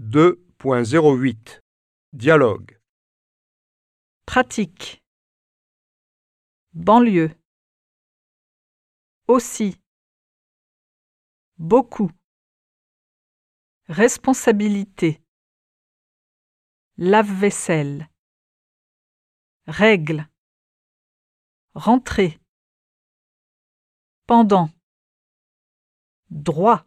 2.08 Dialogue Pratique. Banlieue. Aussi. Beaucoup. Responsabilité. Lave-vaisselle. Règle. Rentrée. Pendant. Droit.